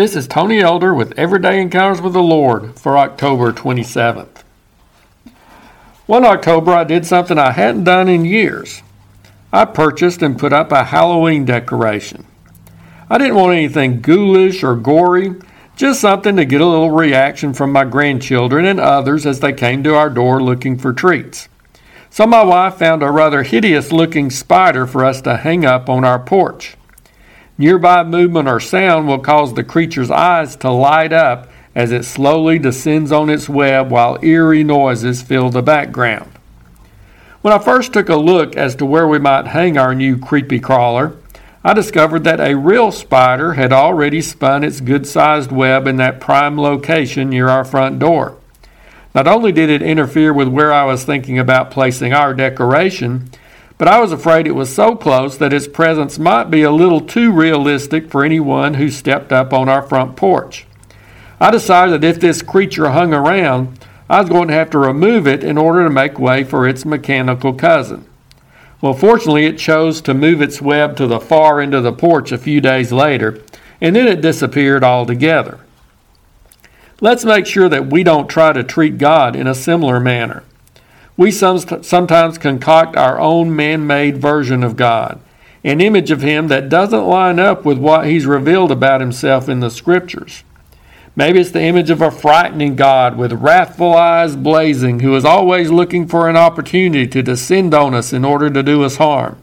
This is Tony Elder with Everyday Encounters with the Lord for October 27th. One October, I did something I hadn't done in years. I purchased and put up a Halloween decoration. I didn't want anything ghoulish or gory, just something to get a little reaction from my grandchildren and others as they came to our door looking for treats. So my wife found a rather hideous looking spider for us to hang up on our porch. Nearby movement or sound will cause the creature's eyes to light up as it slowly descends on its web while eerie noises fill the background. When I first took a look as to where we might hang our new creepy crawler, I discovered that a real spider had already spun its good sized web in that prime location near our front door. Not only did it interfere with where I was thinking about placing our decoration, but I was afraid it was so close that its presence might be a little too realistic for anyone who stepped up on our front porch. I decided that if this creature hung around, I was going to have to remove it in order to make way for its mechanical cousin. Well, fortunately, it chose to move its web to the far end of the porch a few days later, and then it disappeared altogether. Let's make sure that we don't try to treat God in a similar manner. We sometimes concoct our own man made version of God, an image of Him that doesn't line up with what He's revealed about Himself in the Scriptures. Maybe it's the image of a frightening God with wrathful eyes blazing, who is always looking for an opportunity to descend on us in order to do us harm.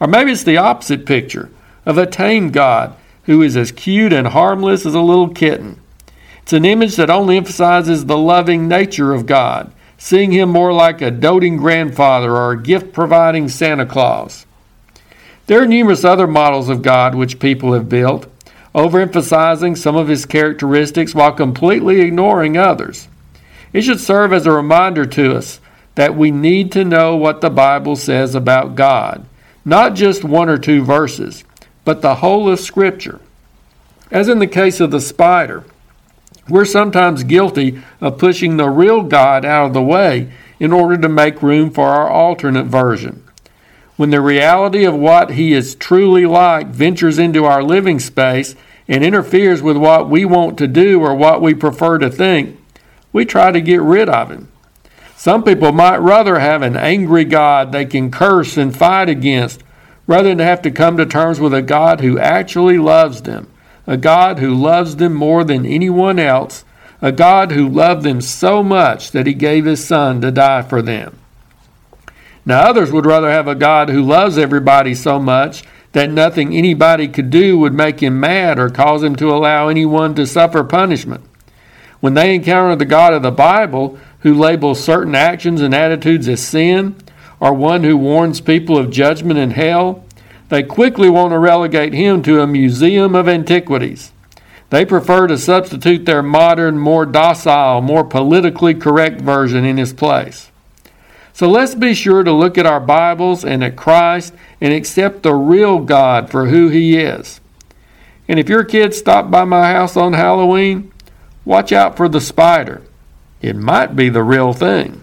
Or maybe it's the opposite picture of a tame God who is as cute and harmless as a little kitten. It's an image that only emphasizes the loving nature of God, seeing him more like a doting grandfather or a gift providing Santa Claus. There are numerous other models of God which people have built, overemphasizing some of his characteristics while completely ignoring others. It should serve as a reminder to us that we need to know what the Bible says about God, not just one or two verses, but the whole of Scripture. As in the case of the spider, we're sometimes guilty of pushing the real God out of the way in order to make room for our alternate version. When the reality of what He is truly like ventures into our living space and interferes with what we want to do or what we prefer to think, we try to get rid of Him. Some people might rather have an angry God they can curse and fight against rather than have to come to terms with a God who actually loves them a God who loves them more than anyone else, a God who loved them so much that he gave his son to die for them. Now, others would rather have a God who loves everybody so much that nothing anybody could do would make him mad or cause him to allow anyone to suffer punishment. When they encounter the God of the Bible, who labels certain actions and attitudes as sin, or one who warns people of judgment and hell, they quickly want to relegate him to a museum of antiquities. They prefer to substitute their modern, more docile, more politically correct version in his place. So let's be sure to look at our Bibles and at Christ and accept the real God for who he is. And if your kids stop by my house on Halloween, watch out for the spider. It might be the real thing.